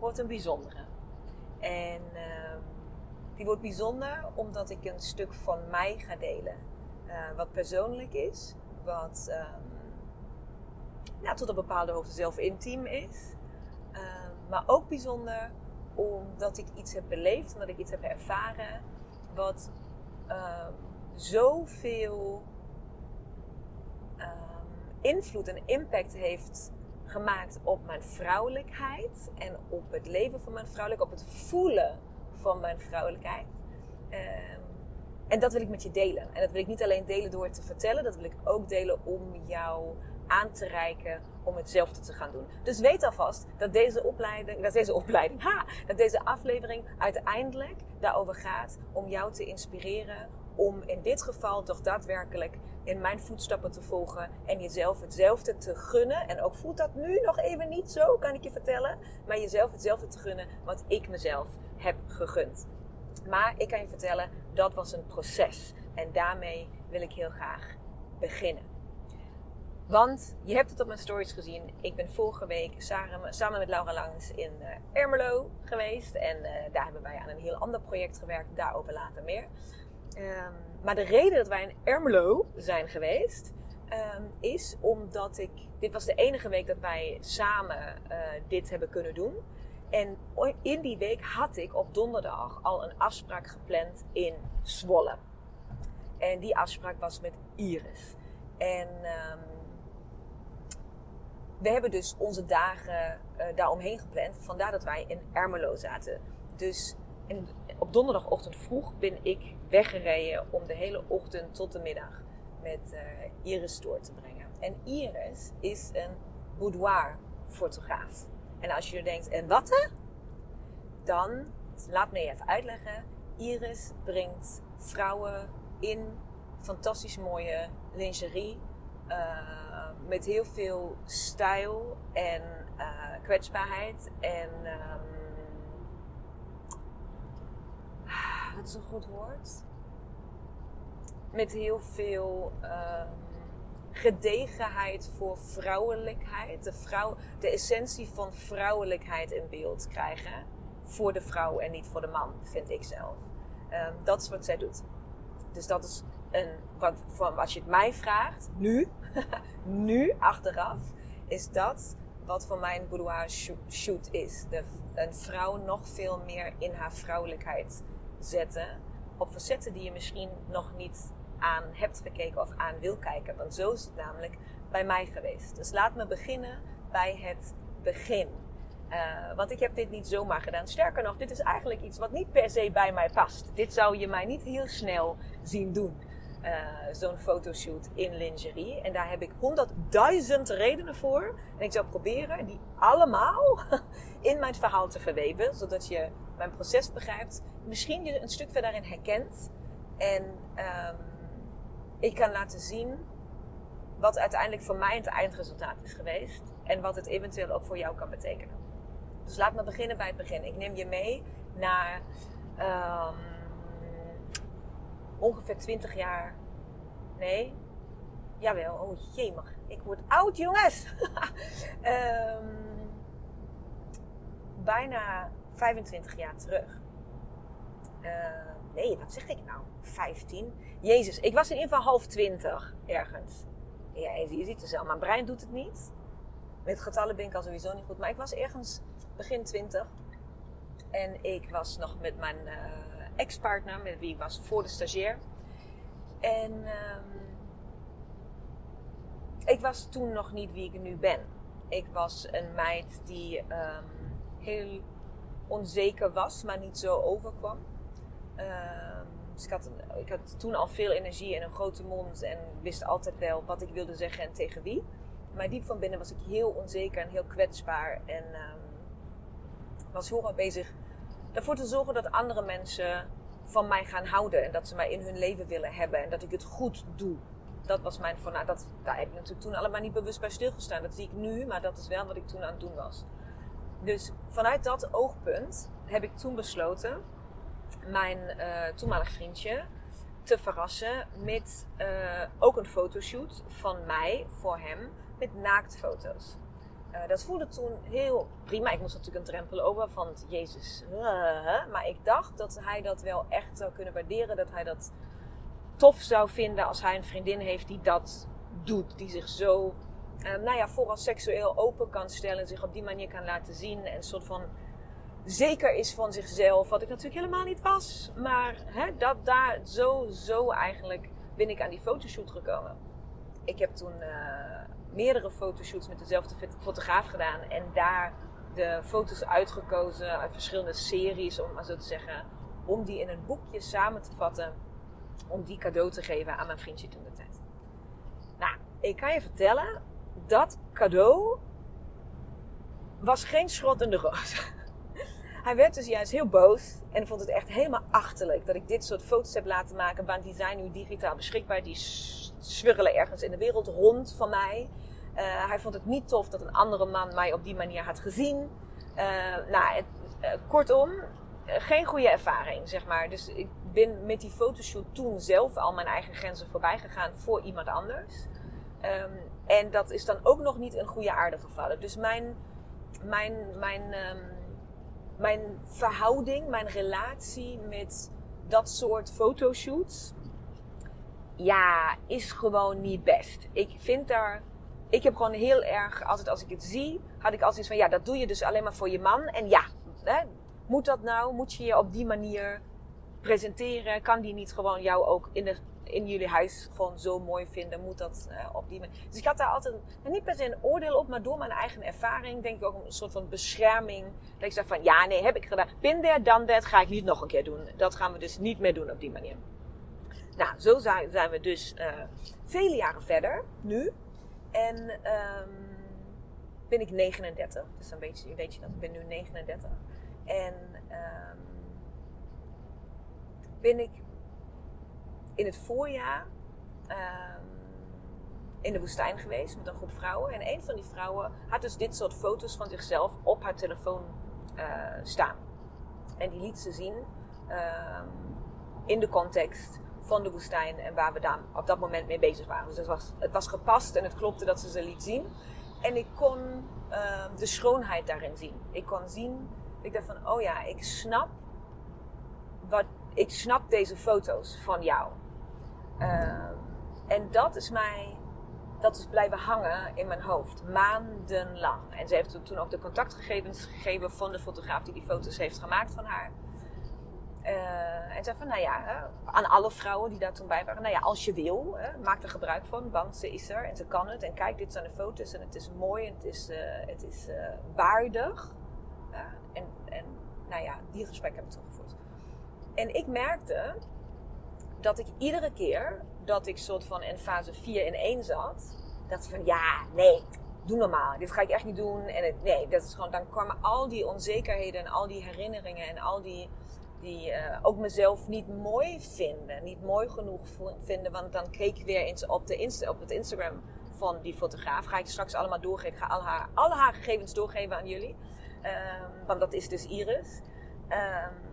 wordt een bijzondere. En uh, die wordt bijzonder omdat ik een stuk van mij ga delen. Uh, wat persoonlijk is, wat nou, tot een bepaalde hoogte zelf intiem is. Uh, maar ook bijzonder omdat ik iets heb beleefd, omdat ik iets heb ervaren wat zoveel invloed en impact heeft gemaakt op mijn vrouwelijkheid en op het leven van mijn vrouwelijkheid, op het voelen van mijn vrouwelijkheid. Um, en dat wil ik met je delen. En dat wil ik niet alleen delen door het te vertellen, dat wil ik ook delen om jou aan te reiken om hetzelfde te gaan doen. Dus weet alvast dat deze opleiding, dat deze opleiding, ha, dat deze aflevering uiteindelijk daarover gaat om jou te inspireren om in dit geval toch daadwerkelijk in mijn voetstappen te volgen en jezelf hetzelfde te gunnen. En ook voelt dat nu nog even niet zo, kan ik je vertellen. Maar jezelf hetzelfde te gunnen wat ik mezelf heb gegund. Maar ik kan je vertellen, dat was een proces. En daarmee wil ik heel graag beginnen. Want je hebt het op mijn stories gezien. Ik ben vorige week samen met Laura Langs in uh, Ermelo geweest. En uh, daar hebben wij aan een heel ander project gewerkt. Daarover later meer. Um, maar de reden dat wij in Ermelo zijn geweest, um, is omdat ik. Dit was de enige week dat wij samen uh, dit hebben kunnen doen. En in die week had ik op donderdag al een afspraak gepland in Zwolle. En die afspraak was met Iris. En um, we hebben dus onze dagen uh, daaromheen gepland. Vandaar dat wij in Ermelo zaten. Dus op donderdagochtend vroeg ben ik weggereden om de hele ochtend tot de middag met uh, Iris door te brengen. En Iris is een boudoir-fotograaf. En als je er denkt, en wat? Dan, laat me even uitleggen. Iris brengt vrouwen in fantastisch mooie lingerie. Uh, met heel veel stijl en uh, kwetsbaarheid. En um, dat is een goed woord. Met heel veel um, gedegenheid voor vrouwelijkheid. De, vrouw, de essentie van vrouwelijkheid in beeld krijgen. Voor de vrouw en niet voor de man, vind ik zelf. Um, dat is wat zij doet. Dus dat is een, wat, van, als je het mij vraagt, nu, nu achteraf, is dat wat voor mij een boudoir shoot is. De, een vrouw nog veel meer in haar vrouwelijkheid zetten op facetten die je misschien nog niet aan hebt gekeken of aan wil kijken. Want zo is het namelijk bij mij geweest. Dus laat me beginnen bij het begin. Uh, want ik heb dit niet zomaar gedaan. Sterker nog, dit is eigenlijk iets wat niet per se bij mij past. Dit zou je mij niet heel snel zien doen. Uh, Zo'n fotoshoot in lingerie. En daar heb ik honderdduizend redenen voor. En ik zal proberen die allemaal in mijn verhaal te verweven. Zodat je mijn proces begrijpt. Misschien je een stuk verder in herkent. En um, ik kan laten zien wat uiteindelijk voor mij het eindresultaat is geweest. En wat het eventueel ook voor jou kan betekenen. Dus laat me beginnen bij het begin. Ik neem je mee naar um, ongeveer 20 jaar. Nee, jawel. Oh jee, mag. Ik word oud, jongens. um, bijna 25 jaar terug. Uh, nee, wat zeg ik nou? 15? Jezus, ik was in ieder geval half 20 ergens. Ja, je ziet het zelf. Mijn brein doet het niet. Met getallen ben ik al sowieso niet goed. Maar ik was ergens begin 20. En ik was nog met mijn uh, ex-partner, met wie ik was voor de stagiair. En um, ik was toen nog niet wie ik nu ben. Ik was een meid die um, heel onzeker was, maar niet zo overkwam. Um, dus ik had, ik had toen al veel energie en een grote mond en wist altijd wel wat ik wilde zeggen en tegen wie. Maar diep van binnen was ik heel onzeker en heel kwetsbaar. En um, was vooral bezig ervoor te zorgen dat andere mensen van mij gaan houden. En dat ze mij in hun leven willen hebben. En dat ik het goed doe. Dat was mijn van. Nou, dat, daar heb ik natuurlijk toen allemaal niet bewust bij stilgestaan. Dat zie ik nu, maar dat is wel wat ik toen aan het doen was. Dus vanuit dat oogpunt heb ik toen besloten mijn uh, toenmalig vriendje te verrassen met uh, ook een fotoshoot van mij voor hem met naaktfoto's. Uh, dat voelde toen heel prima. Ik moest natuurlijk een drempel over van Jezus. Maar ik dacht dat hij dat wel echt zou kunnen waarderen. Dat hij dat tof zou vinden als hij een vriendin heeft die dat doet. Die zich zo, uh, nou ja, vooral seksueel open kan stellen. Zich op die manier kan laten zien. En een soort van zeker is van zichzelf. Wat ik natuurlijk helemaal niet was. Maar dat daar zo, zo eigenlijk ben ik aan die fotoshoot gekomen. Ik heb toen meerdere fotoshoots met dezelfde fotograaf gedaan. En daar de foto's uitgekozen uit verschillende series, om maar zo te zeggen. Om die in een boekje samen te vatten. Om die cadeau te geven aan mijn vriendje toen de tijd. Nou, ik kan je vertellen, dat cadeau was geen schot in de roos. Hij werd dus juist heel boos en vond het echt helemaal achterlijk dat ik dit soort foto's heb laten maken. Want die zijn nu digitaal beschikbaar. Die swirrelen ergens in de wereld rond van mij. Uh, hij vond het niet tof dat een andere man mij op die manier had gezien. Uh, nou, uh, kortom, geen goede ervaring, zeg maar. Dus ik ben met die fotoshoot toen zelf al mijn eigen grenzen voorbij gegaan voor iemand anders. Um, en dat is dan ook nog niet een goede aarde gevallen. Dus mijn, mijn, mijn, um, mijn verhouding, mijn relatie met dat soort fotoshoots, ja, is gewoon niet best. Ik vind daar ik heb gewoon heel erg, altijd als ik het zie, had ik altijd iets van, ja, dat doe je dus alleen maar voor je man. En ja, hè, moet dat nou? Moet je je op die manier presenteren? Kan die niet gewoon jou ook in, de, in jullie huis gewoon zo mooi vinden? Moet dat uh, op die manier? Dus ik had daar altijd niet per se een oordeel op, maar door mijn eigen ervaring denk ik ook een soort van bescherming. Dat ik zeg van, ja, nee, heb ik gedaan. Bin there, dan dat, ga ik niet nog een keer doen. Dat gaan we dus niet meer doen op die manier. Nou, zo zijn, we dus uh, vele jaren verder, nu. En um, ben ik 39. Dus dan weet je, weet je dat. Ik ben nu 39. En um, ben ik in het voorjaar um, in de woestijn geweest met een groep vrouwen. En een van die vrouwen had dus dit soort foto's van zichzelf op haar telefoon uh, staan. En die liet ze zien in de context van de woestijn en waar we dan op dat moment mee bezig waren. Dus het was, het was gepast en het klopte dat ze ze liet zien. En ik kon uh, de schoonheid daarin zien. Ik kon zien, ik dacht van, oh ja, ik snap, wat, ik snap deze foto's van jou. Uh, en dat is mij, dat is blijven hangen in mijn hoofd, maandenlang. En ze heeft toen ook de contactgegevens gegeven van de fotograaf die die foto's heeft gemaakt van haar. Uh, en zei van, nou ja, aan alle vrouwen die daar toen bij waren, nou ja, als je wil, hè, maak er gebruik van, want ze is er en ze kan het. En kijk, dit zijn de foto's en het is mooi en het is, uh, het is uh, waardig. en, en nou ja, die gesprek heb ik toen gevoerd. En ik merkte dat ik iedere keer dat ik soort van in fase 4 in 1 zat, dacht van, ja, nee, doe normaal. Dit ga ik echt niet doen. En het, nee, dat is gewoon, dan kwamen al die onzekerheden en al die herinneringen en al die die uh, ook mezelf niet mooi vinden. Niet mooi genoeg vinden. Want dan keek ik weer eens op, de Insta, op het Instagram van die fotograaf. Ga ik straks allemaal doorgeven. Ga al haar, alle haar gegevens doorgeven aan jullie. Um, want dat is dus Iris. Um,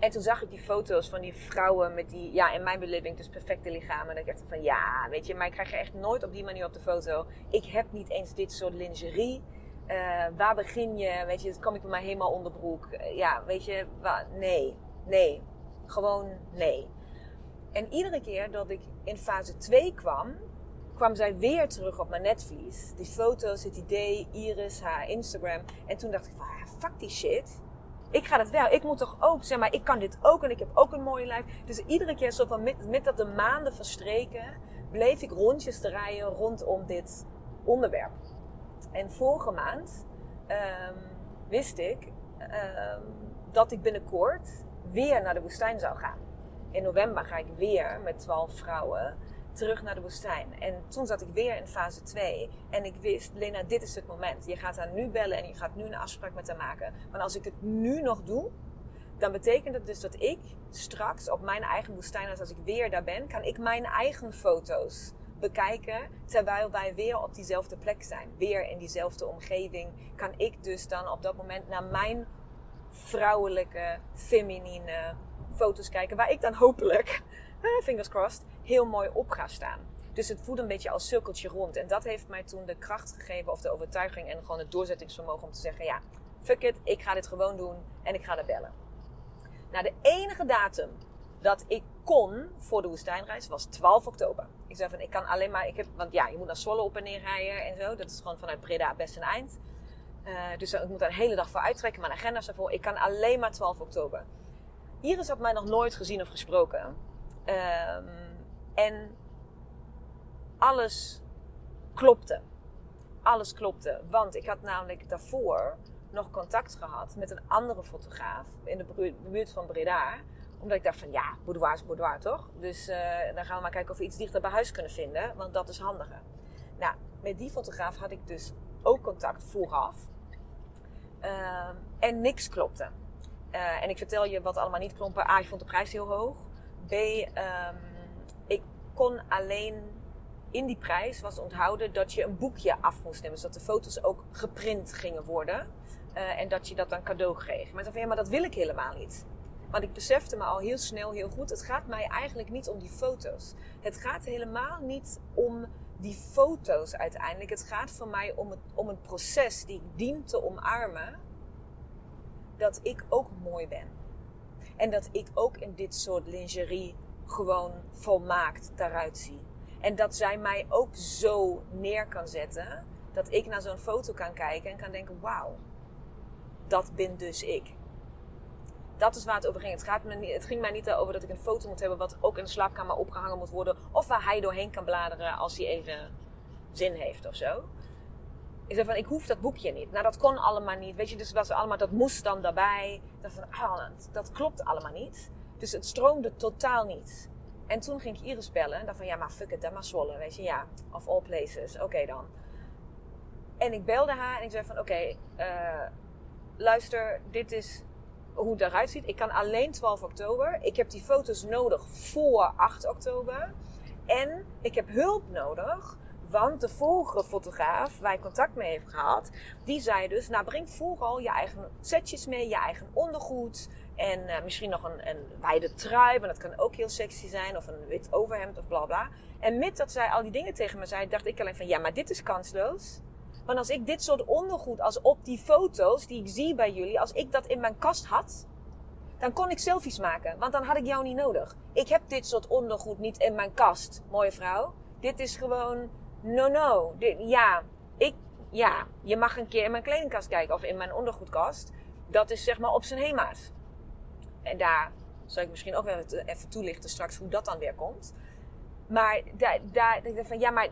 en toen zag ik die foto's van die vrouwen met die, ja, in mijn beleving dus perfecte lichamen. En ik dacht van, ja, weet je, maar ik krijg je echt nooit op die manier op de foto. Ik heb niet eens dit soort lingerie. Uh, waar begin je? Weet je, kom ik mij helemaal onderbroek. Uh, ja, weet je, waar, nee, nee. Gewoon nee. En iedere keer dat ik in fase 2 kwam, kwam zij weer terug op mijn netvlies. Die foto's, het idee, Iris, haar Instagram. En toen dacht ik van, ah, fuck die shit. Ik ga dat wel. Ik moet toch ook, zeg maar, ik kan dit ook en ik heb ook een mooie lijf. Dus iedere keer, zo van, met, dat de maanden verstreken, bleef ik rondjes te rijden rondom dit onderwerp. En vorige maand ehm, wist ik ehm, dat ik binnenkort weer naar de woestijn zou gaan. In november ga ik weer met 12 vrouwen terug naar de woestijn. En toen zat ik weer in fase 2. En ik wist, Lena, dit is het moment. Je gaat haar nu bellen en je gaat nu een afspraak met haar maken. Maar als ik het nu nog doe, dan betekent het dus dat ik straks op mijn eigen woestijn, als ik weer daar ben, kan ik mijn eigen foto's bekijken terwijl wij weer op diezelfde plek zijn. Weer in diezelfde omgeving kan ik dus dan op dat moment naar mijn vrouwelijke, feminine foto's kijken. Waar ik dan hopelijk, fingers crossed, heel mooi op ga staan. Dus het voelt een beetje als cirkeltje rond. En dat heeft mij toen de kracht gegeven, of de overtuiging en gewoon het doorzettingsvermogen om te zeggen: ja, fuck it, ik ga dit gewoon doen en ik ga er bellen. Nou, de enige datum dat ik kon voor de woestijnreis was 12 oktober. Ik zei van, ik kan alleen maar, ik heb, want ja, je moet naar Zwolle op en neer rijden en zo. Dat is gewoon vanuit Breda best een eind. Uh, dus ik moet daar een hele dag voor uittrekken. Mijn agenda is ervoor. Ik kan alleen maar 12 oktober. Iris had mij nog nooit gezien of gesproken. Um, en alles klopte. Alles klopte. Want ik had namelijk daarvoor nog contact gehad met een andere fotograaf in de buurt van Breda. Omdat ik dacht van ja, boudoir is boudoir toch? Dus uh, dan gaan we maar kijken of we iets dichter bij huis kunnen vinden. Want dat is handiger. Nou, met die fotograaf had ik dus ook contact vooraf. Uh, en niks klopte. Uh, en ik vertel je wat allemaal niet klopte. A, je vond de prijs heel hoog. B, um, kon alleen in die prijs was onthouden dat je een boekje af moest nemen. Zodat de foto's ook geprint gingen worden. Uh, en dat je dat dan cadeau kreeg. Maar ik van ja, maar dat wil ik helemaal niet. Want ik besefte me al heel snel, heel goed. Het gaat mij eigenlijk niet om die foto's. Het gaat helemaal niet om die foto's uiteindelijk. Het gaat voor mij om, het, om een proces die ik dien te omarmen. Dat ik ook mooi ben. En dat ik ook in dit soort lingerie gewoon volmaakt daaruit zie. En dat zij mij ook zo neer kan zetten. Dat ik naar zo'n foto kan kijken en kan denken: wauw, dat ben dus ik. Dat is waar het over ging. Het, gaat me het ging mij niet over dat ik een foto moet hebben wat ook in de slaapkamer opgehangen moet worden. Of waar hij doorheen kan bladeren als hij even zin heeft of zo. Ik zei van, ik hoef dat boekje niet. Nou, dat kon allemaal niet. Weet je, dus dat, allemaal, dat moest dan daarbij. Dat, van, ah, dat klopt allemaal niet. Dus het stroomde totaal niet. En toen ging ik Iris bellen. En dacht van, ja, maar fuck it, dan maar Zwolle. Weet je, ja. Of all places. Oké dan. En ik belde haar en ik zei van, oké, uh, luister, dit is hoe het eruit ziet. Ik kan alleen 12 oktober. Ik heb die foto's nodig voor 8 oktober. En ik heb hulp nodig. Want de vorige fotograaf waar ik contact mee heb gehad, die zei dus: Nou, breng vooral je eigen setjes mee, je eigen ondergoed. En uh, misschien nog een, een wijde trui, maar dat kan ook heel sexy zijn. Of een wit overhemd of bla bla. En met dat zij al die dingen tegen me zei, dacht ik alleen van: Ja, maar dit is kansloos. Want als ik dit soort ondergoed, als op die foto's die ik zie bij jullie, als ik dat in mijn kast had, dan kon ik selfies maken. Want dan had ik jou niet nodig. Ik heb dit soort ondergoed niet in mijn kast, mooie vrouw. Dit is gewoon, no, no. Dit, ja, ik, ja, je mag een keer in mijn kledingkast kijken of in mijn ondergoedkast. Dat is zeg maar op zijn hema's. En daar zal ik misschien ook even, even toelichten straks hoe dat dan weer komt. Maar daar, daar, ik van, ja, maar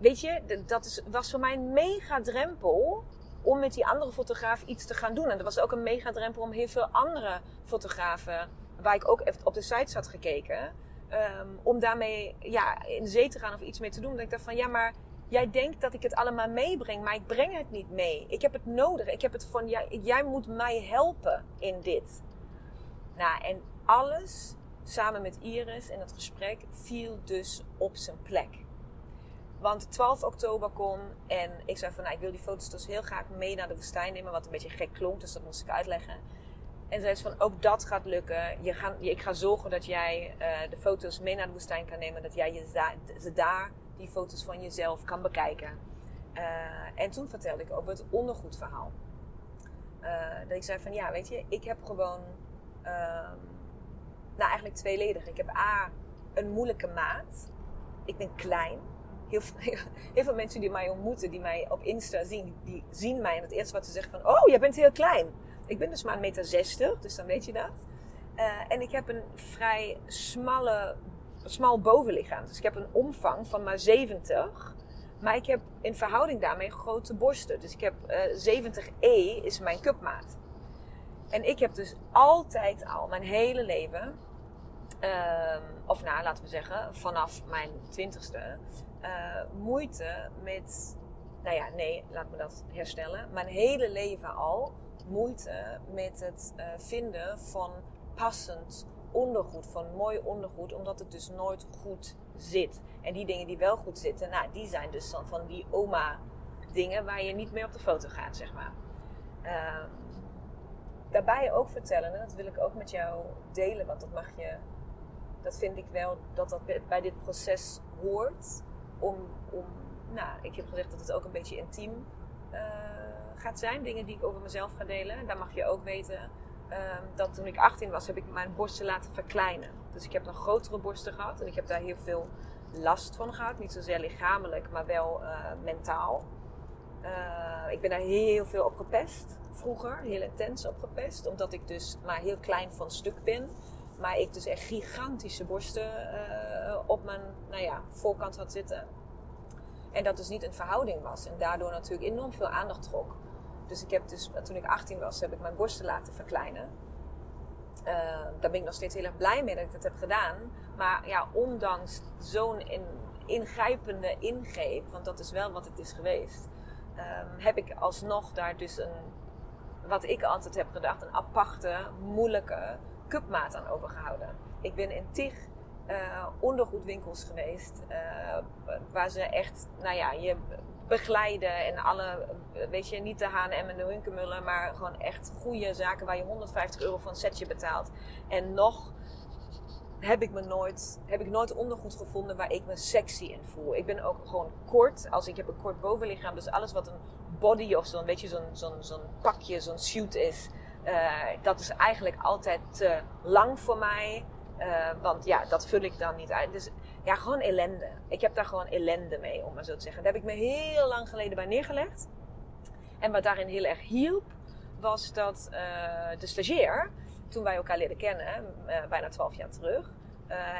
weet je, dat is, was voor mij een mega drempel om met die andere fotograaf iets te gaan doen. En dat was ook een mega drempel om heel veel andere fotografen, waar ik ook even op de site had gekeken, um, om daarmee ja, in de zee te gaan of iets mee te doen. Dat ik van ja, maar jij denkt dat ik het allemaal meebreng, maar ik breng het niet mee. Ik heb het nodig. Ik heb het van ja, jij moet mij helpen in dit. Nou, en alles samen met Iris in het gesprek viel dus op zijn plek. Want 12 oktober kon en ik zei van nou, ik wil die foto's dus heel graag mee naar de woestijn nemen. Wat een beetje gek klonk, dus dat moest ik uitleggen. En zei ze van ook dat gaat lukken. Je ik ga zorgen dat jij uh, de foto's mee naar de woestijn kan nemen. Dat jij ze daar die foto's van jezelf kan bekijken. Uh, en toen vertelde ik over het ondergoedverhaal. Uh, dat ik zei van ja, weet je, ik heb gewoon ehm, nou eigenlijk tweeledig. Ik heb A, een moeilijke maat. Ik ben klein heel, heel veel mensen die mij ontmoeten, die mij op Insta zien, die zien mij en het eerste wat ze zeggen van, oh, jij bent heel klein. ik ben dus maar een meter 60, dus dan weet je dat. Uh, en ik heb een vrij smalle, smal bovenlichaam. Dus ik heb een omvang van maar 70. Maar ik heb in verhouding daarmee grote borsten. Dus ik heb uh, 70E is mijn cupmaat. En ik heb dus altijd al mijn hele leven, uh, of nou laten we zeggen vanaf mijn twintigste, uh, moeite met, nou ja, nee, laat me dat herstellen. Mijn hele leven al moeite met het uh, vinden van passend ondergoed, van mooi ondergoed, omdat het dus nooit goed zit. En die dingen die wel goed zitten, nou, die zijn dus dan van die oma dingen waar je niet mee op de foto gaat, zeg maar. Uh, daarbij ook vertellen, en dat wil ik ook met jou delen, want dat mag je, dat vind ik wel dat dat bij dit proces hoort. Om, om nou, ik heb gezegd dat het ook een beetje intiem uh, gaat zijn, dingen die ik over mezelf ga delen. Daar mag je ook weten uh, dat toen ik 18 was, heb ik mijn borsten laten verkleinen. Dus ik heb nog grotere borsten gehad en ik heb daar heel veel last van gehad. Niet zozeer lichamelijk, maar wel uh, mentaal. Uh, ik ben daar heel veel op gepest vroeger, heel intens op gepest. Omdat ik dus maar heel klein van stuk ben. Maar ik dus echt gigantische borsten uh, op mijn nou ja, voorkant had zitten. En dat dus niet een verhouding was. En daardoor natuurlijk enorm veel aandacht trok. Dus ik heb dus, toen ik 18 was, heb ik mijn borsten laten verkleinen. Uh, daar ben ik nog steeds heel erg blij mee dat ik dat heb gedaan. Maar ja, ondanks zo'n in, ingrijpende ingreep, want dat is wel wat het is geweest, um, heb ik alsnog daar dus een, wat ik altijd heb gedacht, een aparte, moeilijke cupmaat aan overgehouden. Ik ben in tig uh, ondergoedwinkels geweest, uh, waar ze echt, nou ja, je begeleiden en alle, weet je, niet de H&M en de Hunkemullen, maar gewoon echt goede zaken waar je 150 euro voor een setje betaalt. En nog heb ik me nooit, heb ik nooit ondergoed gevonden waar ik me sexy in voel. Ik ben ook gewoon kort, als ik heb een kort bovenlichaam, dus alles wat een body of zo'n, weet je, zo'n, zo'n, zo'n pakje, zo'n suit is, uh, dat is eigenlijk altijd te lang voor mij. Uh, want ja, dat vul ik dan niet uit. Dus ja, gewoon ellende. Ik heb daar gewoon ellende mee, om maar zo te zeggen. Daar heb ik me heel lang geleden bij neergelegd. En wat daarin heel erg hielp, was dat uh, de stagiair, toen wij elkaar leren kennen, bijna twaalf jaar terug,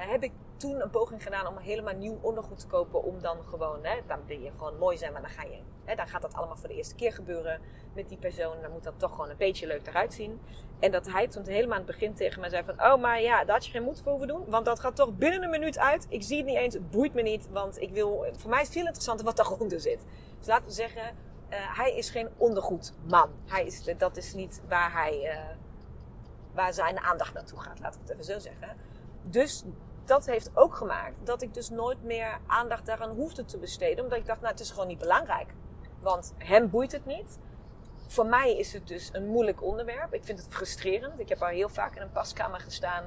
heb ik toen een poging gedaan om helemaal nieuw ondergoed te kopen. Om dan gewoon, hè, dan wil je gewoon mooi zijn, maar dan, ga je, hè, dan gaat dat allemaal voor de eerste keer gebeuren met die persoon. Dan moet dat toch gewoon een beetje leuk eruit zien. En dat hij toen helemaal aan het begin tegen mij zei van... Oh, maar ja, daar had je geen moed voor doen. Want dat gaat toch binnen een minuut uit. Ik zie het niet eens, het boeit me niet. Want ik wil, voor mij is het veel interessanter wat daaronder zit. Dus laten we zeggen, uh, hij is geen ondergoedman. Hij is, dat is niet waar hij... Uh, waar zijn aandacht naartoe gaat, laten we het even zo zeggen. Dus dat heeft ook gemaakt dat ik dus nooit meer aandacht daaraan hoefde te besteden. Omdat ik dacht, nou, het is gewoon niet belangrijk. Want hem boeit het niet. Voor mij is het dus een moeilijk onderwerp. Ik vind het frustrerend. Ik heb al heel vaak in een paskamer gestaan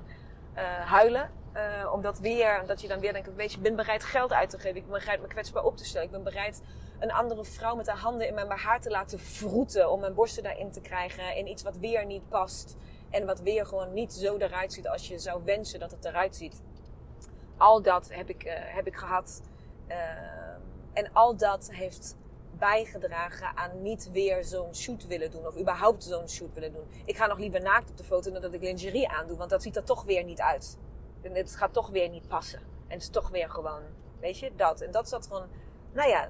uh, huilen. Uh, omdat weer, dat je dan weer denkt, weet je, ik ben bereid geld uit te geven. Ik ben bereid me kwetsbaar op te stellen. Ik ben bereid een andere vrouw met haar handen in mijn haar te laten vroeten. Om mijn borsten daarin te krijgen. In iets wat weer niet past. En wat weer gewoon niet zo eruit ziet als je zou wensen dat het eruit ziet al dat heb ik, uh, heb ik gehad. Uh, en al dat heeft bijgedragen aan niet weer zo'n shoot willen doen. Of überhaupt zo'n shoot willen doen. Ik ga nog liever naakt op de foto dan dat ik lingerie aandoe. Want dat ziet er toch weer niet uit. En het gaat toch weer niet passen. En het is toch weer gewoon, weet je, dat. En dat zat gewoon, nou ja,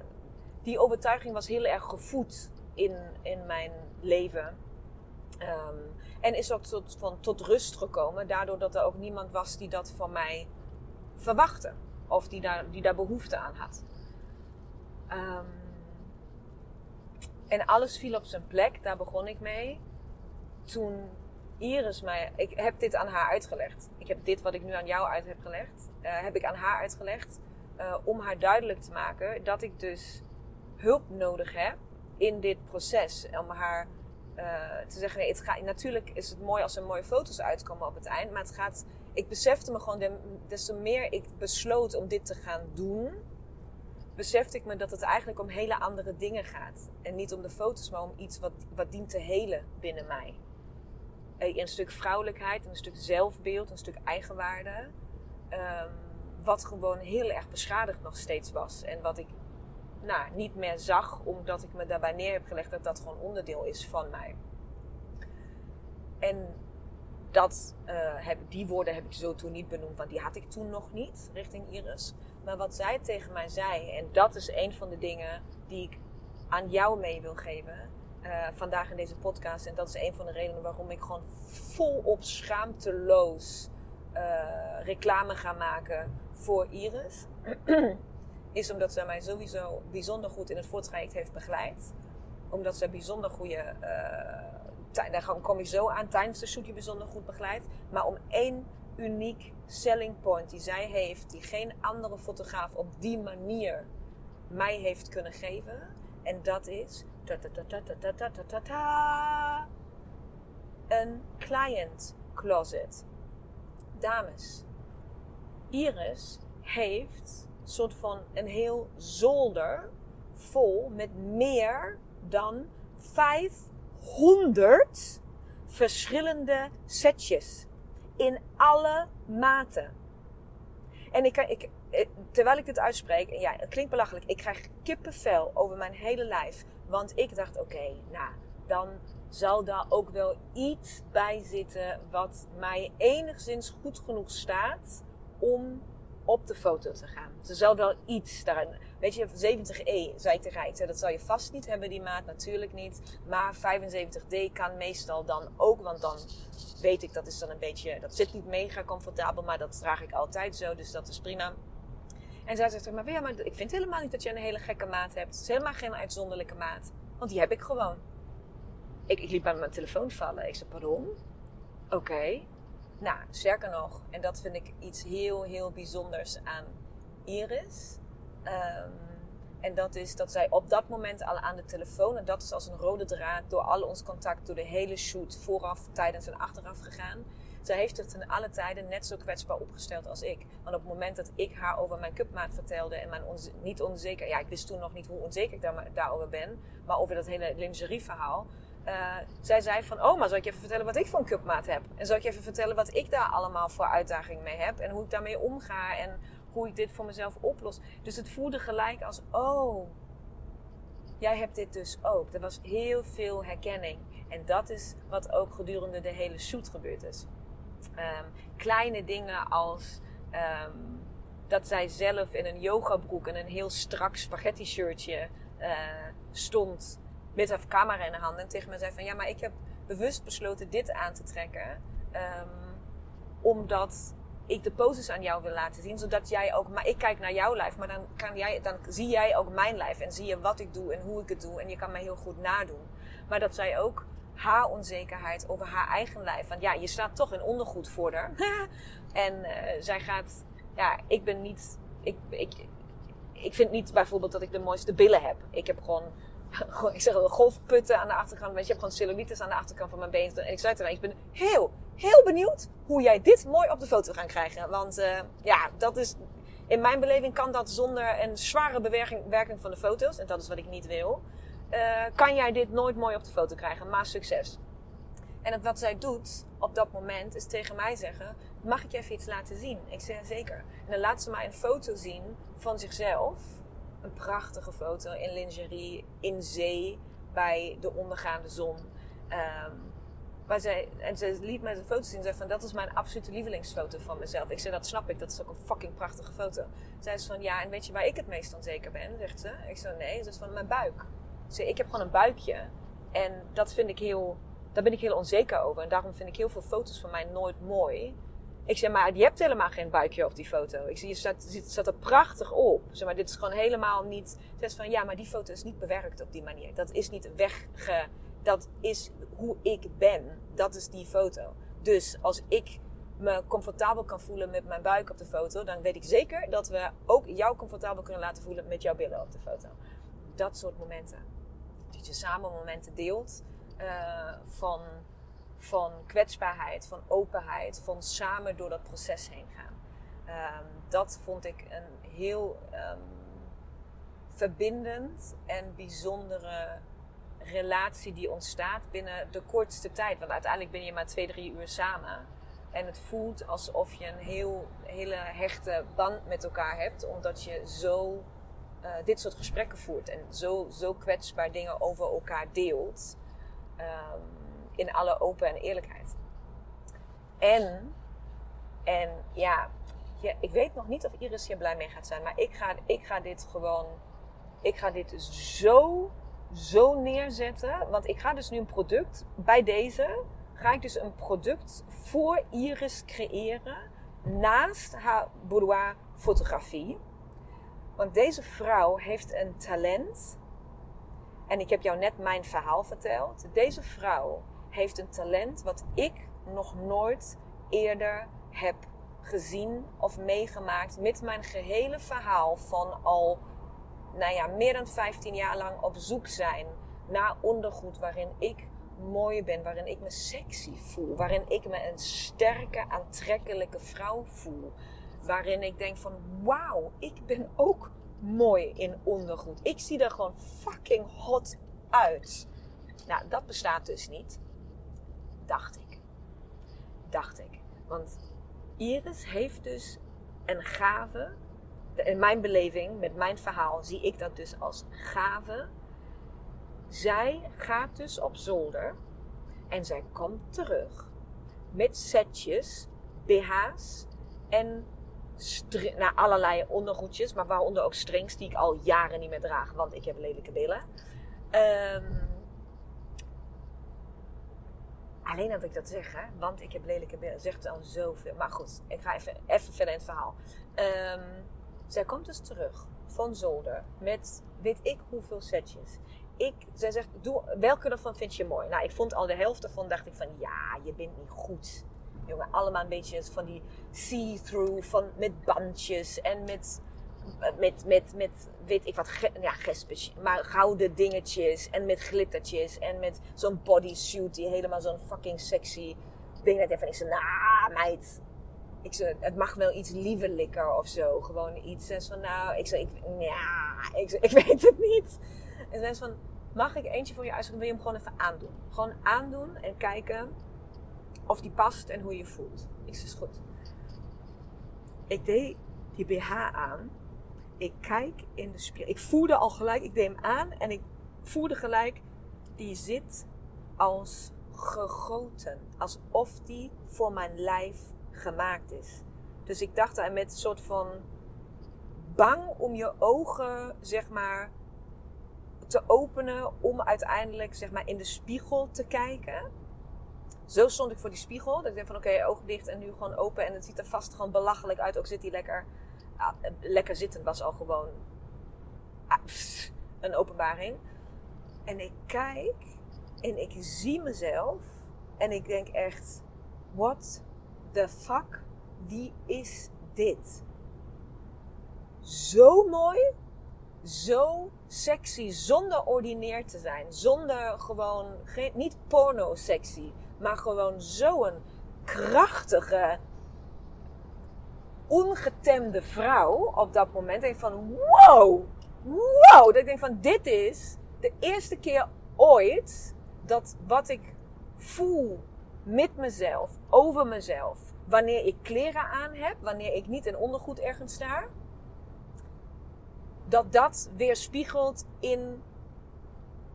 die overtuiging was heel erg gevoed in, in mijn leven. Um, en is ook tot, van, tot rust gekomen. Daardoor dat er ook niemand was die dat van mij verwachten. Of die daar, die daar behoefte aan had. Um, en alles viel op zijn plek. Daar begon ik mee. Toen Iris mij... Ik heb dit aan haar uitgelegd. Ik heb dit wat ik nu aan jou uit heb gelegd. Uh, heb ik aan haar uitgelegd. Uh, om haar duidelijk te maken dat ik dus hulp nodig heb in dit proces. Om haar te zeggen, nee, het gaat, natuurlijk is het mooi als er mooie foto's uitkomen op het eind. Maar het gaat ik besefte me gewoon, des te meer ik besloot om dit te gaan doen, besefte ik me dat het eigenlijk om hele andere dingen gaat. En niet om de foto's, maar om iets wat, wat dient te helen binnen mij. Eh, een stuk vrouwelijkheid, een stuk zelfbeeld, een stuk eigenwaarde. Um, wat gewoon heel erg beschadigd nog steeds was. En wat ik nou, niet meer zag, omdat ik me daarbij neer heb gelegd dat dat gewoon onderdeel is van mij. en dat, uh, heb, die woorden heb ik zo toen niet benoemd, want die had ik toen nog niet richting Iris. Maar wat zij tegen mij zei, en dat is een van de dingen die ik aan jou mee wil geven uh, vandaag in deze podcast. En dat is een van de redenen waarom ik gewoon volop schaamteloos uh, reclame ga maken voor Iris. is omdat zij mij sowieso bijzonder goed in het voortraject heeft begeleid. Omdat zij bijzonder goede. Uh, daar kom je zo aan tijdens de shoot, je bijzonder goed begeleid. Maar om één uniek selling point die zij heeft, die geen andere fotograaf op die manier mij heeft kunnen geven. En dat is een client closet. Dames, Iris heeft soort van een heel zolder vol met meer dan 500 verschillende setjes in alle maten. En ik, ik, terwijl ik dit uitspreek, en ja, het klinkt belachelijk, ik krijg kippenvel over mijn hele lijf. Want ik dacht, oké, nou, dan zal daar ook wel iets bij zitten wat mij enigszins goed genoeg staat om op de foto te gaan. Er zal wel iets daarin. Weet je, 70E zei ik tegen zei, dat zal je vast niet hebben, die maat, natuurlijk niet. Maar 75D kan meestal dan ook, want dan weet ik dat is dan een beetje, dat zit niet mega comfortabel, maar dat draag ik altijd zo, dus dat is prima. En zij zegt, maar, ja, maar ik vind helemaal niet dat je een hele gekke maat hebt. Het is helemaal geen uitzonderlijke maat. Want die heb ik gewoon. Ik, ik liep aan mijn telefoon vallen. Ik zei, pardon? Oké. Nou, sterker nog, en dat vind ik iets heel, heel bijzonders aan Iris. Um, en dat is dat zij op dat moment al aan de telefoon, en dat is als een rode draad door al ons contact, door de hele shoot, vooraf, tijdens en achteraf gegaan. Zij heeft het in alle tijden net zo kwetsbaar opgesteld als ik. Want op het moment dat ik haar over mijn cupmaat vertelde en mijn niet onzeker, ja, ik wist toen nog niet hoe onzeker ik daar, daarover ben, maar over dat hele lingerie verhaal. Uh, zij zei van, oh, maar zal ik je even vertellen wat ik voor een cupmaat heb? En zal ik je even vertellen wat ik daar allemaal voor uitdaging mee heb? En hoe ik daarmee omga en hoe ik dit voor mezelf oplos. Dus het voelde gelijk als, oh, jij hebt dit dus ook. Er was heel veel herkenning. En dat is wat ook gedurende de hele shoot gebeurd is. Um, kleine dingen als um, dat zij zelf in een yogabroek en een heel strak spaghetti shirtje uh, stond met haar camera in de hand en tegen me zei van ja, maar ik heb bewust besloten dit aan te trekken. Um, omdat ik de poses aan jou wil laten zien, zodat jij ook, maar ik kijk naar jouw lijf, maar dan, kan jij, dan zie jij ook mijn lijf en zie je wat ik doe en hoe ik het doe en je kan mij heel goed nadoen. Maar dat zij ook haar onzekerheid over haar eigen lijf. Want ja, je staat toch in ondergoed voor haar. en uh, zij gaat, ja, ik ben niet, ik, ik, ik vind niet bijvoorbeeld dat ik de mooiste billen heb. Ik heb gewoon, gewoon ik zeg golfputten aan de achterkant. Weet je, ik heb gewoon cellulitis aan de achterkant van mijn been. En ik zei tegen ik ben heel, heel benieuwd hoe jij dit mooi op de foto gaat krijgen. Want uh, ja, dat is, in mijn beleving kan dat zonder een zware bewerking van de foto's. En dat is wat ik niet wil uh, kan jij dit nooit mooi op de foto krijgen. Maar succes. En wat zij doet op dat moment is tegen mij zeggen: Mag ik je even iets laten zien? Ik zeg zeker. En dan laat ze mij een foto zien van zichzelf. Een prachtige foto in lingerie, in zee, bij de ondergaande zon. Um, zij, en ze liet mij een foto zien en zei van dat is mijn absolute lievelingsfoto van mezelf. Ik zei dat snap ik, dat is ook een fucking prachtige foto. Zij zei van ja, en weet je waar ik het meest onzeker ben? Zegt ze. Ik zei nee, dat is van mijn buik ik heb gewoon een buikje. En dat vind ik heel, daar ben ik heel onzeker over. En daarom vind ik heel veel foto's van mij nooit mooi. Ik zeg, maar je hebt helemaal geen buikje op die foto. Ik je staat er prachtig op. Zeg maar, dit is gewoon helemaal niet... Zegt van, ja, maar die foto is niet bewerkt op die manier. Dat is niet wegge... Dat is hoe ik ben. Dat is die foto. Dus als ik me comfortabel kan voelen met mijn buik op de foto... dan weet ik zeker dat we ook jou comfortabel kunnen laten voelen met jouw billen op de foto. Dat soort momenten dat je samen momenten deelt uh, van, van kwetsbaarheid, van openheid, van samen door dat proces heen gaan. Um, dat vond ik een heel um, verbindend en bijzondere relatie die ontstaat binnen de kortste tijd. Want uiteindelijk ben je maar twee, drie uur samen. En het voelt alsof je een heel, hele hechte band met elkaar hebt, omdat je zo uh, dit soort gesprekken voert en zo, zo kwetsbaar dingen over elkaar deelt. Um, in alle open en eerlijkheid. En, en ja, ja, ik weet nog niet of Iris hier blij mee gaat zijn. Maar ik ga, ik ga dit gewoon, ik ga dit zo, zo neerzetten. Want ik ga dus nu een product, bij deze, ga ik dus een product voor Iris creëren. Naast haar boudoir fotografie. Want deze vrouw heeft een talent. En ik heb jou net mijn verhaal verteld. Deze vrouw heeft een talent wat ik nog nooit eerder heb gezien of meegemaakt met mijn gehele verhaal van al nou ja, meer dan 15 jaar lang op zoek zijn naar ondergoed waarin ik mooi ben, waarin ik me sexy voel, waarin ik me een sterke, aantrekkelijke vrouw voel, waarin ik denk van wauw, ik ben ook mooi in ondergoed. Ik zie er gewoon fucking hot uit. Nou, dat bestaat dus niet. Dacht ik. Dacht ik. Want Iris heeft dus een gave. In mijn beleving, met mijn verhaal, zie ik dat dus als gave. Zij gaat dus op zolder en zij komt terug met setjes, BH's en nou, allerlei ondergoedjes, maar waaronder ook strings die ik al jaren niet meer draag, want ik heb lelijke billen. Um, Alleen dat ik dat zeg, hè, want ik heb lelijke billen, zegt al zoveel. Maar goed, ik ga even, even verder in het verhaal. Um, zij komt dus terug van zolder met weet ik hoeveel setjes. Ik, zij zegt, welke ervan vind je mooi? Nou, ik vond al de helft ervan, dacht ik van, ja, je bent niet goed. Jongen, allemaal een beetje van die see-through, van, met bandjes en met met, met, met weet ik wat, ja, gespes, maar gouden dingetjes en met glittertjes en met zo'n bodysuit die helemaal zo'n fucking sexy ding heeft. En ik zei, nou meid, ik zei, het mag wel iets lievelijker of zo. Gewoon iets van, nou, ik zei, ik, ja, ik, zei, ik weet het niet. En ze van, mag ik eentje voor je uitzoeken? Wil je hem gewoon even aandoen? Gewoon aandoen en kijken of die past en hoe je voelt. Ik zei, is goed. Ik deed die BH aan ik kijk in de spiegel. Ik voelde al gelijk, ik deed hem aan en ik voelde gelijk, die zit als gegoten. Alsof die voor mijn lijf gemaakt is. Dus ik dacht daar met een soort van bang om je ogen, zeg maar, te openen. Om uiteindelijk, zeg maar, in de spiegel te kijken. Zo stond ik voor die spiegel. Dat ik denk van, oké, okay, ogen dicht en nu gewoon open. En het ziet er vast gewoon belachelijk uit. Ook zit hij lekker lekker zitten was al gewoon ah, een openbaring. En ik kijk en ik zie mezelf en ik denk echt: what the fuck? Wie is dit? Zo mooi, zo sexy, zonder ordinair te zijn. Zonder gewoon, niet porno sexy, maar gewoon zo'n krachtige, ongetemde vrouw op dat moment. Denk van wow, wow. Dat ik denk van dit is de eerste keer ooit dat wat ik voel met mezelf, over mezelf, wanneer ik kleren aan heb, wanneer ik niet in ondergoed ergens sta, dat dat weerspiegelt in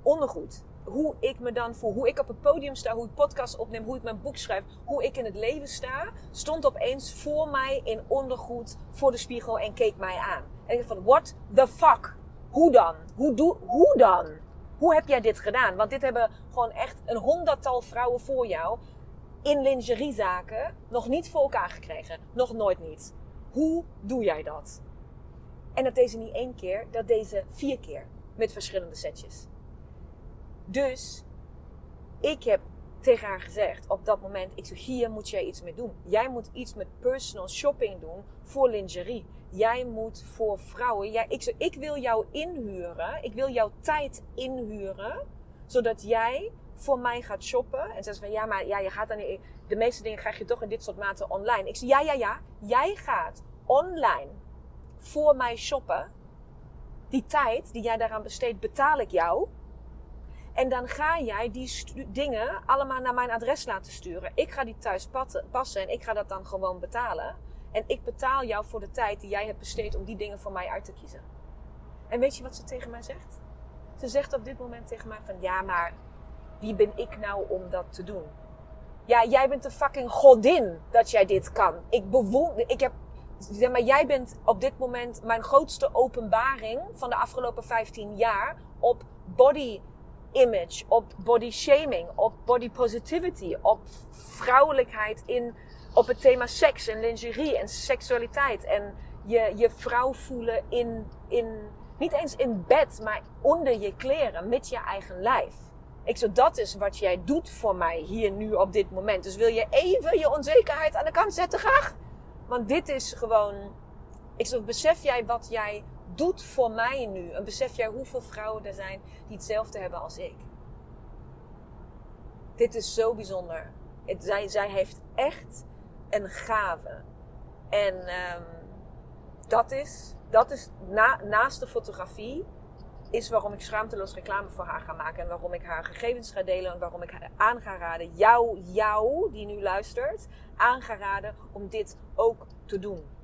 ondergoed hoe ik me dan voel, hoe ik op het podium sta, hoe ik podcast opneem, hoe ik mijn boek schrijf, hoe ik in het leven sta, stond opeens voor mij in ondergoed voor de spiegel en keek mij aan. En ik dacht van, what the fuck? Hoe dan? Hoe, doe, hoe dan? Hoe heb jij dit gedaan? Want dit hebben gewoon echt een honderdtal vrouwen voor jou in lingeriezaken nog niet voor elkaar gekregen. Nog nooit niet. Hoe doe jij dat? En dat deze niet één keer, dat deze vier keer. Met verschillende setjes. Dus ik heb tegen haar gezegd op dat moment: ik zeg, hier moet jij iets mee doen. Jij moet iets met personal shopping doen voor lingerie. Jij moet voor vrouwen. Jij, ik, zeg, ik wil jou inhuren. Ik wil jouw tijd inhuren. Zodat jij voor mij gaat shoppen. En ze zegt van ja, maar ja, je gaat dan. De meeste dingen krijg je toch in dit soort maten online. Ik zeg ja, ja, ja. Jij gaat online voor mij shoppen. Die tijd die jij daaraan besteedt, betaal ik jou. En dan ga jij die dingen allemaal naar mijn adres laten sturen. Ik ga die thuis passen en ik ga dat dan gewoon betalen. En ik betaal jou voor de tijd die jij hebt besteed om die dingen voor mij uit te kiezen. En weet je wat ze tegen mij zegt? Ze zegt op dit moment tegen mij van ja, maar wie ben ik nou om dat te doen? Ja, jij bent een fucking godin dat jij dit kan. Ik bewonder, ik heb, zeg maar, jij bent op dit moment mijn grootste openbaring van de afgelopen 15 jaar op body image, op body shaming, op body positivity, op vrouwelijkheid in, op het thema seks en lingerie en seksualiteit en je, je vrouw voelen in, in, niet eens in bed, maar onder je kleren, met je eigen lijf. Ik zo, dat is wat jij doet voor mij hier nu op dit moment. Dus wil je even je onzekerheid aan de kant zetten, graag? Want dit is gewoon. Ik zo, besef jij wat jij doet voor mij nu? En besef jij hoeveel vrouwen er zijn die hetzelfde hebben als ik? Dit is zo bijzonder. Het, zij, zij heeft echt een gave. En um, dat is, dat is na, naast de fotografie, is waarom ik schaamteloos reclame voor haar ga maken. En waarom ik haar gegevens ga delen. En waarom ik haar aan ga raden, jou, jou die nu luistert, aan ga raden om dit ook te doen.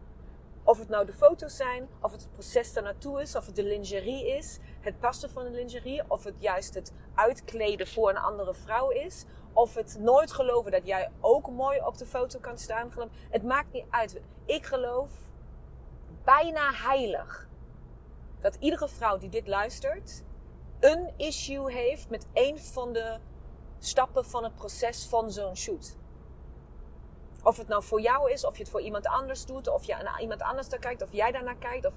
Of het nou de foto's zijn, of het, het proces naartoe is, of het de lingerie is, het passen van de lingerie, of het juist het uitkleden voor een andere vrouw is, of het nooit geloven dat jij ook mooi op de foto kan staan. Het maakt niet uit. Ik geloof bijna heilig dat iedere vrouw die dit luistert een issue heeft met een van de stappen van het proces van zo'n shoot. Of het nou voor jou is, of je het voor iemand anders doet, of je naar iemand anders daar kijkt, of jij daarnaar kijkt. Of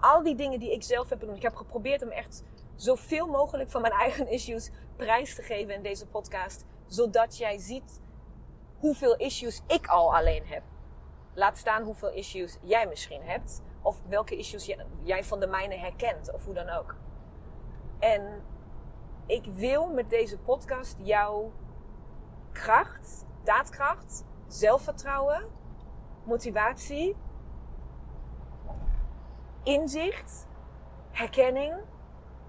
al die dingen die ik zelf heb gedaan. Ik heb geprobeerd om echt zoveel mogelijk van mijn eigen issues prijs te geven in deze podcast. Zodat jij ziet hoeveel issues ik al alleen heb. Laat staan hoeveel issues jij misschien hebt. Of welke issues jij van de mijne herkent. Of hoe dan ook. En ik wil met deze podcast jouw kracht, daadkracht, zelfvertrouwen, motivatie, inzicht, herkenning,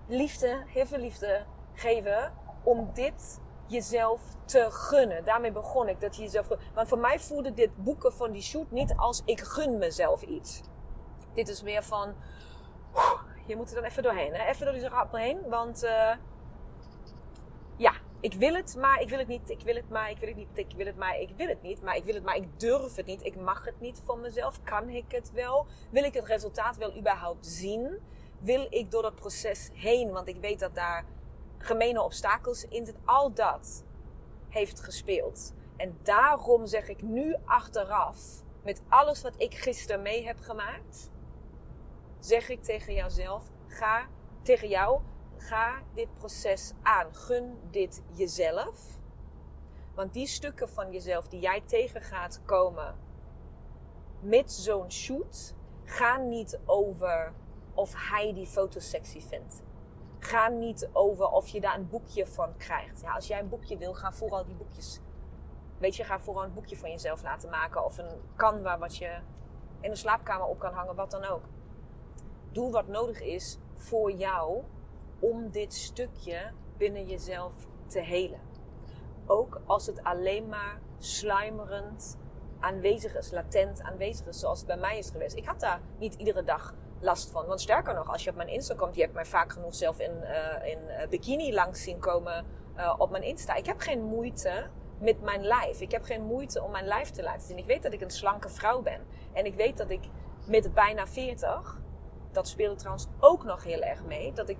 liefde, heel veel liefde geven om dit jezelf te gunnen. Daarmee begon ik dat je jezelf. Want voor mij voelde dit boeken van die shoot niet als ik gun mezelf iets. Dit is meer van. Je moet er dan even doorheen. Hè? Even door die rappel heen. Want ja, ik wil het, maar ik wil het niet. Ik wil het, maar ik wil het niet. Ik wil het, maar ik wil het niet. Maar ik wil het, maar ik durf het niet. Ik mag het niet van mezelf. Kan ik het wel? Wil ik het resultaat wel überhaupt zien? Wil ik door dat proces heen? Want ik weet dat daar gemene obstakels in zitten. Al dat heeft gespeeld. En daarom zeg ik nu achteraf, met alles wat ik gisteren mee heb gemaakt, zeg ik tegen jouzelf: ga tegen jou, ga dit proces aan. Gun dit jezelf. Want die stukken van jezelf die jij tegen gaat komen met zo'n shoot, gaan niet over of hij die foto sexy vindt. Ga niet over of je daar een boekje van krijgt. Ja, als jij een boekje wil, ga vooral die boekjes. Weet je, ga vooral een boekje van jezelf laten maken. Of een canva wat je in de slaapkamer op kan hangen, wat dan ook. Doe wat nodig is voor jou om dit stukje binnen jezelf te helen. Ook als het alleen maar sluimerend aanwezig is, latent aanwezig is, zoals het bij mij is geweest. Ik had daar niet iedere dag last van. Want sterker nog, als je op mijn Insta komt, je hebt mij vaak genoeg zelf in, uh, in uh, bikini langs zien komen uh, op mijn Insta. Ik heb geen moeite met mijn lijf. Ik heb geen moeite om mijn lijf te laten zien. Ik weet dat ik een slanke vrouw ben. En ik weet dat ik met bijna 40, dat speelde trouwens ook nog heel erg mee, dat ik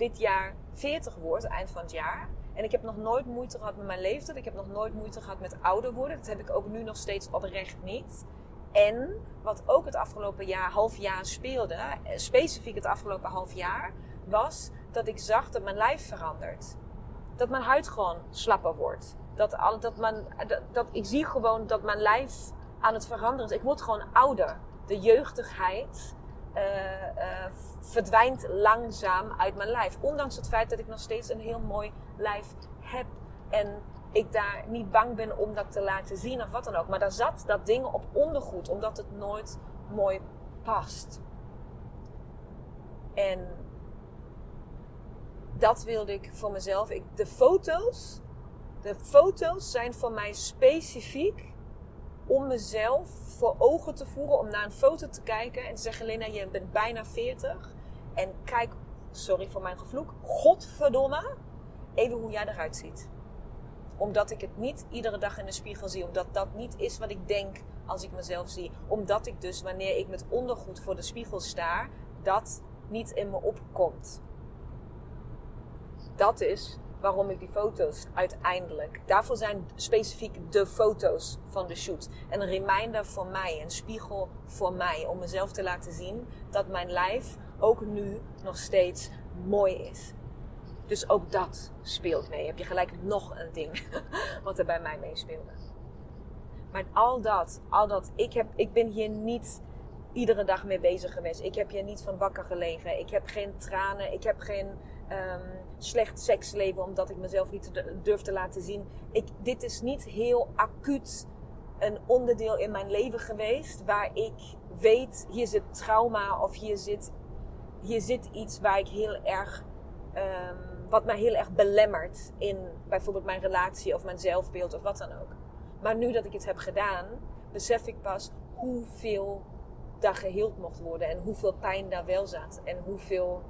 dit jaar 40 word, eind van het jaar. En ik heb nog nooit moeite gehad met mijn leeftijd. Ik heb nog nooit moeite gehad met ouder worden. Dat heb ik ook nu nog steeds oprecht niet. En wat ook het afgelopen jaar, half jaar speelde, eh, specifiek het afgelopen half jaar, was dat ik zag dat mijn lijf verandert. Dat mijn huid gewoon slapper wordt. Dat, al, dat, mijn, dat, dat ik zie gewoon dat mijn lijf aan het veranderen is. Ik word gewoon ouder. De jeugdigheid uh, uh, verdwijnt langzaam uit mijn lijf. Ondanks het feit dat ik nog steeds een heel mooi lijf heb. En ik daar niet bang ben om dat te laten zien of wat dan ook. Maar daar zat dat ding op ondergoed, omdat het nooit mooi past. En dat wilde ik voor mezelf. Ik, de foto's, de foto's zijn voor mij specifiek om mezelf voor ogen te voeren, om naar een foto te kijken en te zeggen: Lena, je bent bijna 40. En kijk, sorry voor mijn gevloek, godverdomme even hoe jij eruit ziet. Omdat ik het niet iedere dag in de spiegel zie. Omdat dat niet is wat ik denk als ik mezelf zie. Omdat ik dus wanneer ik met ondergoed voor de spiegel sta, dat niet in me opkomt. Dat is waarom ik die foto's uiteindelijk. Daarvoor zijn specifiek de foto's van de shoot. En een reminder voor mij, een spiegel voor mij. Om mezelf te laten zien dat mijn lijf ook nu nog steeds mooi is. Dus ook dat speelt mee. Heb je gelijk nog een ding wat er bij mij meespeelde. Maar al dat, al dat, ik, heb, ik ben hier niet iedere dag mee bezig geweest. Ik heb hier niet van wakker gelegen. Ik heb geen tranen. Ik heb geen um, slecht seksleven omdat ik mezelf niet durf te laten zien. Ik, dit is niet heel acuut een onderdeel in mijn leven geweest waar ik weet, hier zit trauma of hier zit, hier zit iets waar ik heel erg, um, wat mij heel erg belemmert in bijvoorbeeld mijn relatie of mijn zelfbeeld of wat dan ook. Maar nu dat ik het heb gedaan, besef ik pas hoeveel daar geheeld mocht worden en hoeveel pijn daar wel zat en hoeveel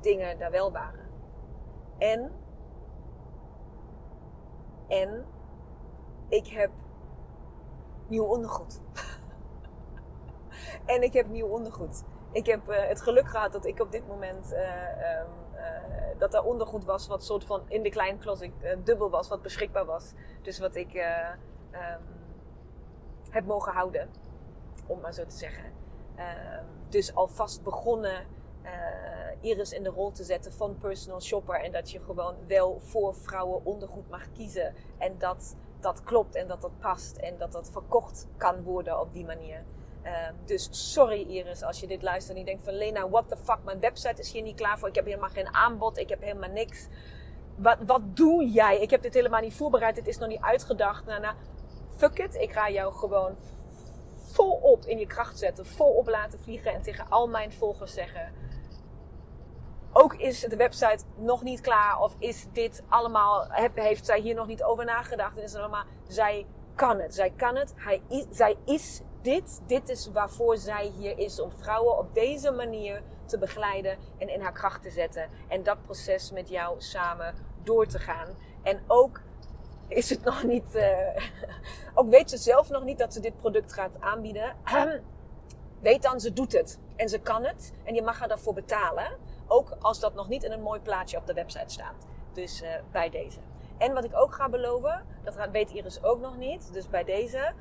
dingen daar wel waren. En, en ik heb nieuw ondergoed. en ik heb nieuw ondergoed. Ik heb uh, het geluk gehad dat ik op dit moment uh, dat er ondergoed was wat soort van in de kleine closet dubbel was, wat beschikbaar was. Dus wat ik um, heb mogen houden, om maar zo te zeggen. Ehm, dus alvast begonnen uh, Iris in de rol te zetten van personal shopper. En dat je gewoon wel voor vrouwen ondergoed mag kiezen. En dat dat klopt en dat dat past. En dat dat verkocht kan worden op die manier. Uh, dus sorry Iris als je dit luistert en je denkt van Lena, what the fuck, mijn website is hier niet klaar voor. Ik heb helemaal geen aanbod, ik heb helemaal niks. Wat, wat doe jij? Ik heb dit helemaal niet voorbereid, dit is nog niet uitgedacht. Nou, nou, fuck it, ik ga jou gewoon volop in je kracht zetten, volop laten vliegen en tegen al mijn volgers zeggen ook is de website nog niet klaar of is dit allemaal, heeft zij hier nog niet over nagedacht en is het allemaal, zij kan het, zij kan het, hij zij is dit, dit is waarvoor zij hier is, om vrouwen op deze manier te begeleiden en in haar kracht te zetten en dat proces met jou samen door te gaan. En ook is het nog niet, uh, ook weet ze zelf nog niet dat ze dit product gaat aanbieden. weet dan, ze doet het en ze kan het en je mag haar daarvoor betalen. Ook als dat nog niet in een mooi plaatje op de website staat. Dus uh, bij deze. En wat ik ook ga beloven, dat weet Iris ook nog niet. Dus bij deze.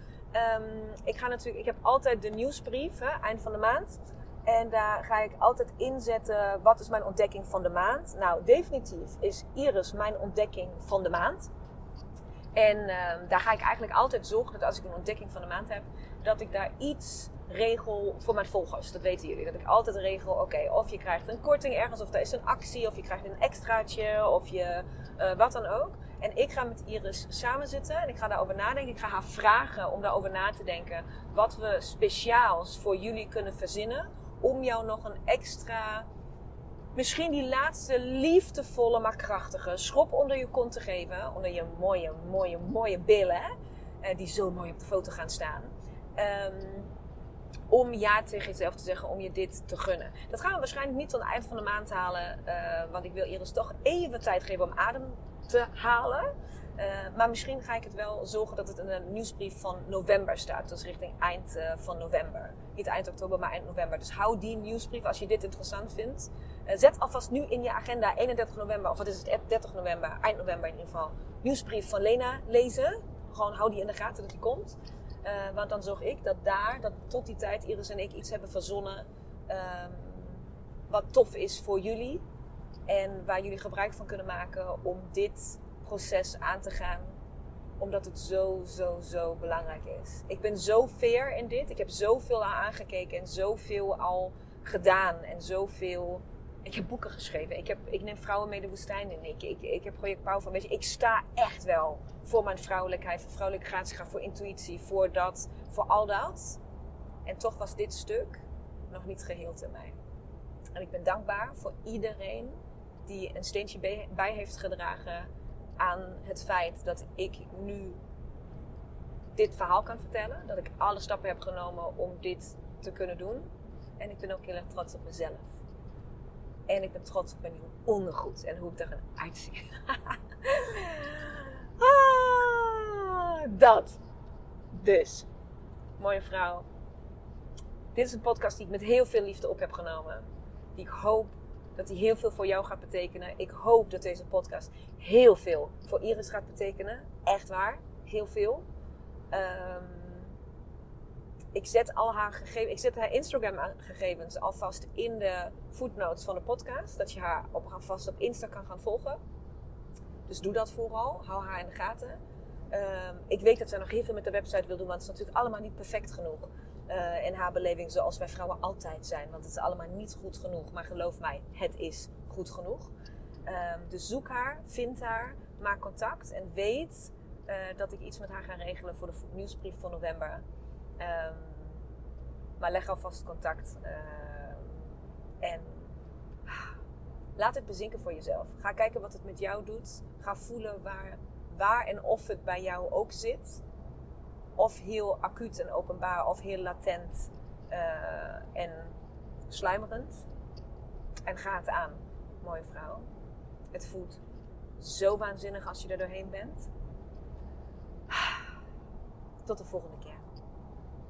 Um, ik ga natuurlijk, ik heb altijd de nieuwsbrief, hè, eind van de maand. En daar ga ik altijd inzetten, wat is mijn ontdekking van de maand? Nou, definitief is Iris mijn ontdekking van de maand. En uh, daar ga ik eigenlijk altijd zorgen dat als ik een ontdekking van de maand heb, dat ik daar iets regel voor mijn volgers. Dat weten jullie. Dat ik altijd regel, oké, of je krijgt een korting ergens, of er is een actie, of je krijgt een extraatje, of je uh, wat dan ook. En ik ga met Iris samen zitten en ik ga daarover nadenken. Ik ga haar vragen om daarover na te denken wat we speciaals voor jullie kunnen verzinnen. Om jou nog een extra, misschien die laatste liefdevolle, maar krachtige schop onder je kont te geven. Onder je mooie, mooie, mooie billen, uh, die zo mooi op de foto gaan staan. Um, om ja tegen jezelf te zeggen, om je dit te gunnen. Dat gaan we waarschijnlijk niet tot het eind van de maand halen, uh, want ik wil Iris toch even tijd geven om adem te halen. Uh, maar misschien ga ik het wel zorgen dat het in een nieuwsbrief van november staat. Dus richting eind uh, van november. Niet eind oktober, maar eind november. Dus hou die nieuwsbrief als je dit interessant vindt. Zet alvast nu in je agenda 31 november, of wat is het, 30 november, eind november in ieder geval. Nieuwsbrief van Lena lezen. Gewoon hou die in de gaten dat die komt. Uh, want dan zorg ik dat daar, dat tot die tijd Iris en ik iets hebben verzonnen. Um, wat tof is voor jullie. En waar jullie gebruik van kunnen maken om dit proces aan te gaan. Omdat het zo, zo, zo belangrijk is. Ik ben zo fair in dit. Ik heb zoveel aan aangekeken en zoveel al gedaan. En zoveel ik heb boeken geschreven. Ik, heb, ik neem vrouwen mee de woestijn in. Ik, ik, ik heb project Pauw van. Weet je, ik sta echt wel voor mijn vrouwelijkheid, voor vrouwelijke gratie, voor intuïtie, voor dat, voor al dat. En toch was dit stuk nog niet geheeld in mij. En ik ben dankbaar voor iedereen die een steentje bij heeft gedragen aan het feit dat ik nu dit verhaal kan vertellen. Dat ik alle stappen heb genomen om dit te kunnen doen. En ik ben ook heel erg trots op mezelf. En ik ben trots op mijn nieuwe ondergoed en hoe ik eruit zie. ah, dat. Dus, mooie vrouw. Dit is een podcast die ik met heel veel liefde op heb genomen. Die ik hoop dat die heel veel voor jou gaat betekenen. Ik hoop dat deze podcast heel veel voor Iris gaat betekenen. Echt waar, heel veel. Um, ik zet al haar gegevens, ik zet haar Instagram gegevens alvast in de footnotes van de podcast. Dat je haar op, vast op Insta kan gaan volgen. Dus doe dat vooral. Hou haar in de gaten. Um, ik weet dat zij nog heel veel met de website wil doen, want het is natuurlijk allemaal niet perfect genoeg. Uh, in haar beleving zoals wij vrouwen altijd zijn. Want het is allemaal niet goed genoeg. Maar geloof mij, het is goed genoeg. Um, dus zoek haar, vind haar, maak contact en weet uh, dat ik iets met haar ga regelen voor de nieuwsbrief van november. Um, maar leg alvast contact. Uh, en laat het bezinken voor jezelf. Ga kijken wat het met jou doet. Ga voelen waar, waar en of het bij jou ook zit. Of heel acuut en openbaar, of heel latent uh, en sluimerend. En ga het aan, mooie vrouw. Het voelt zo waanzinnig als je er doorheen bent. Tot de volgende keer.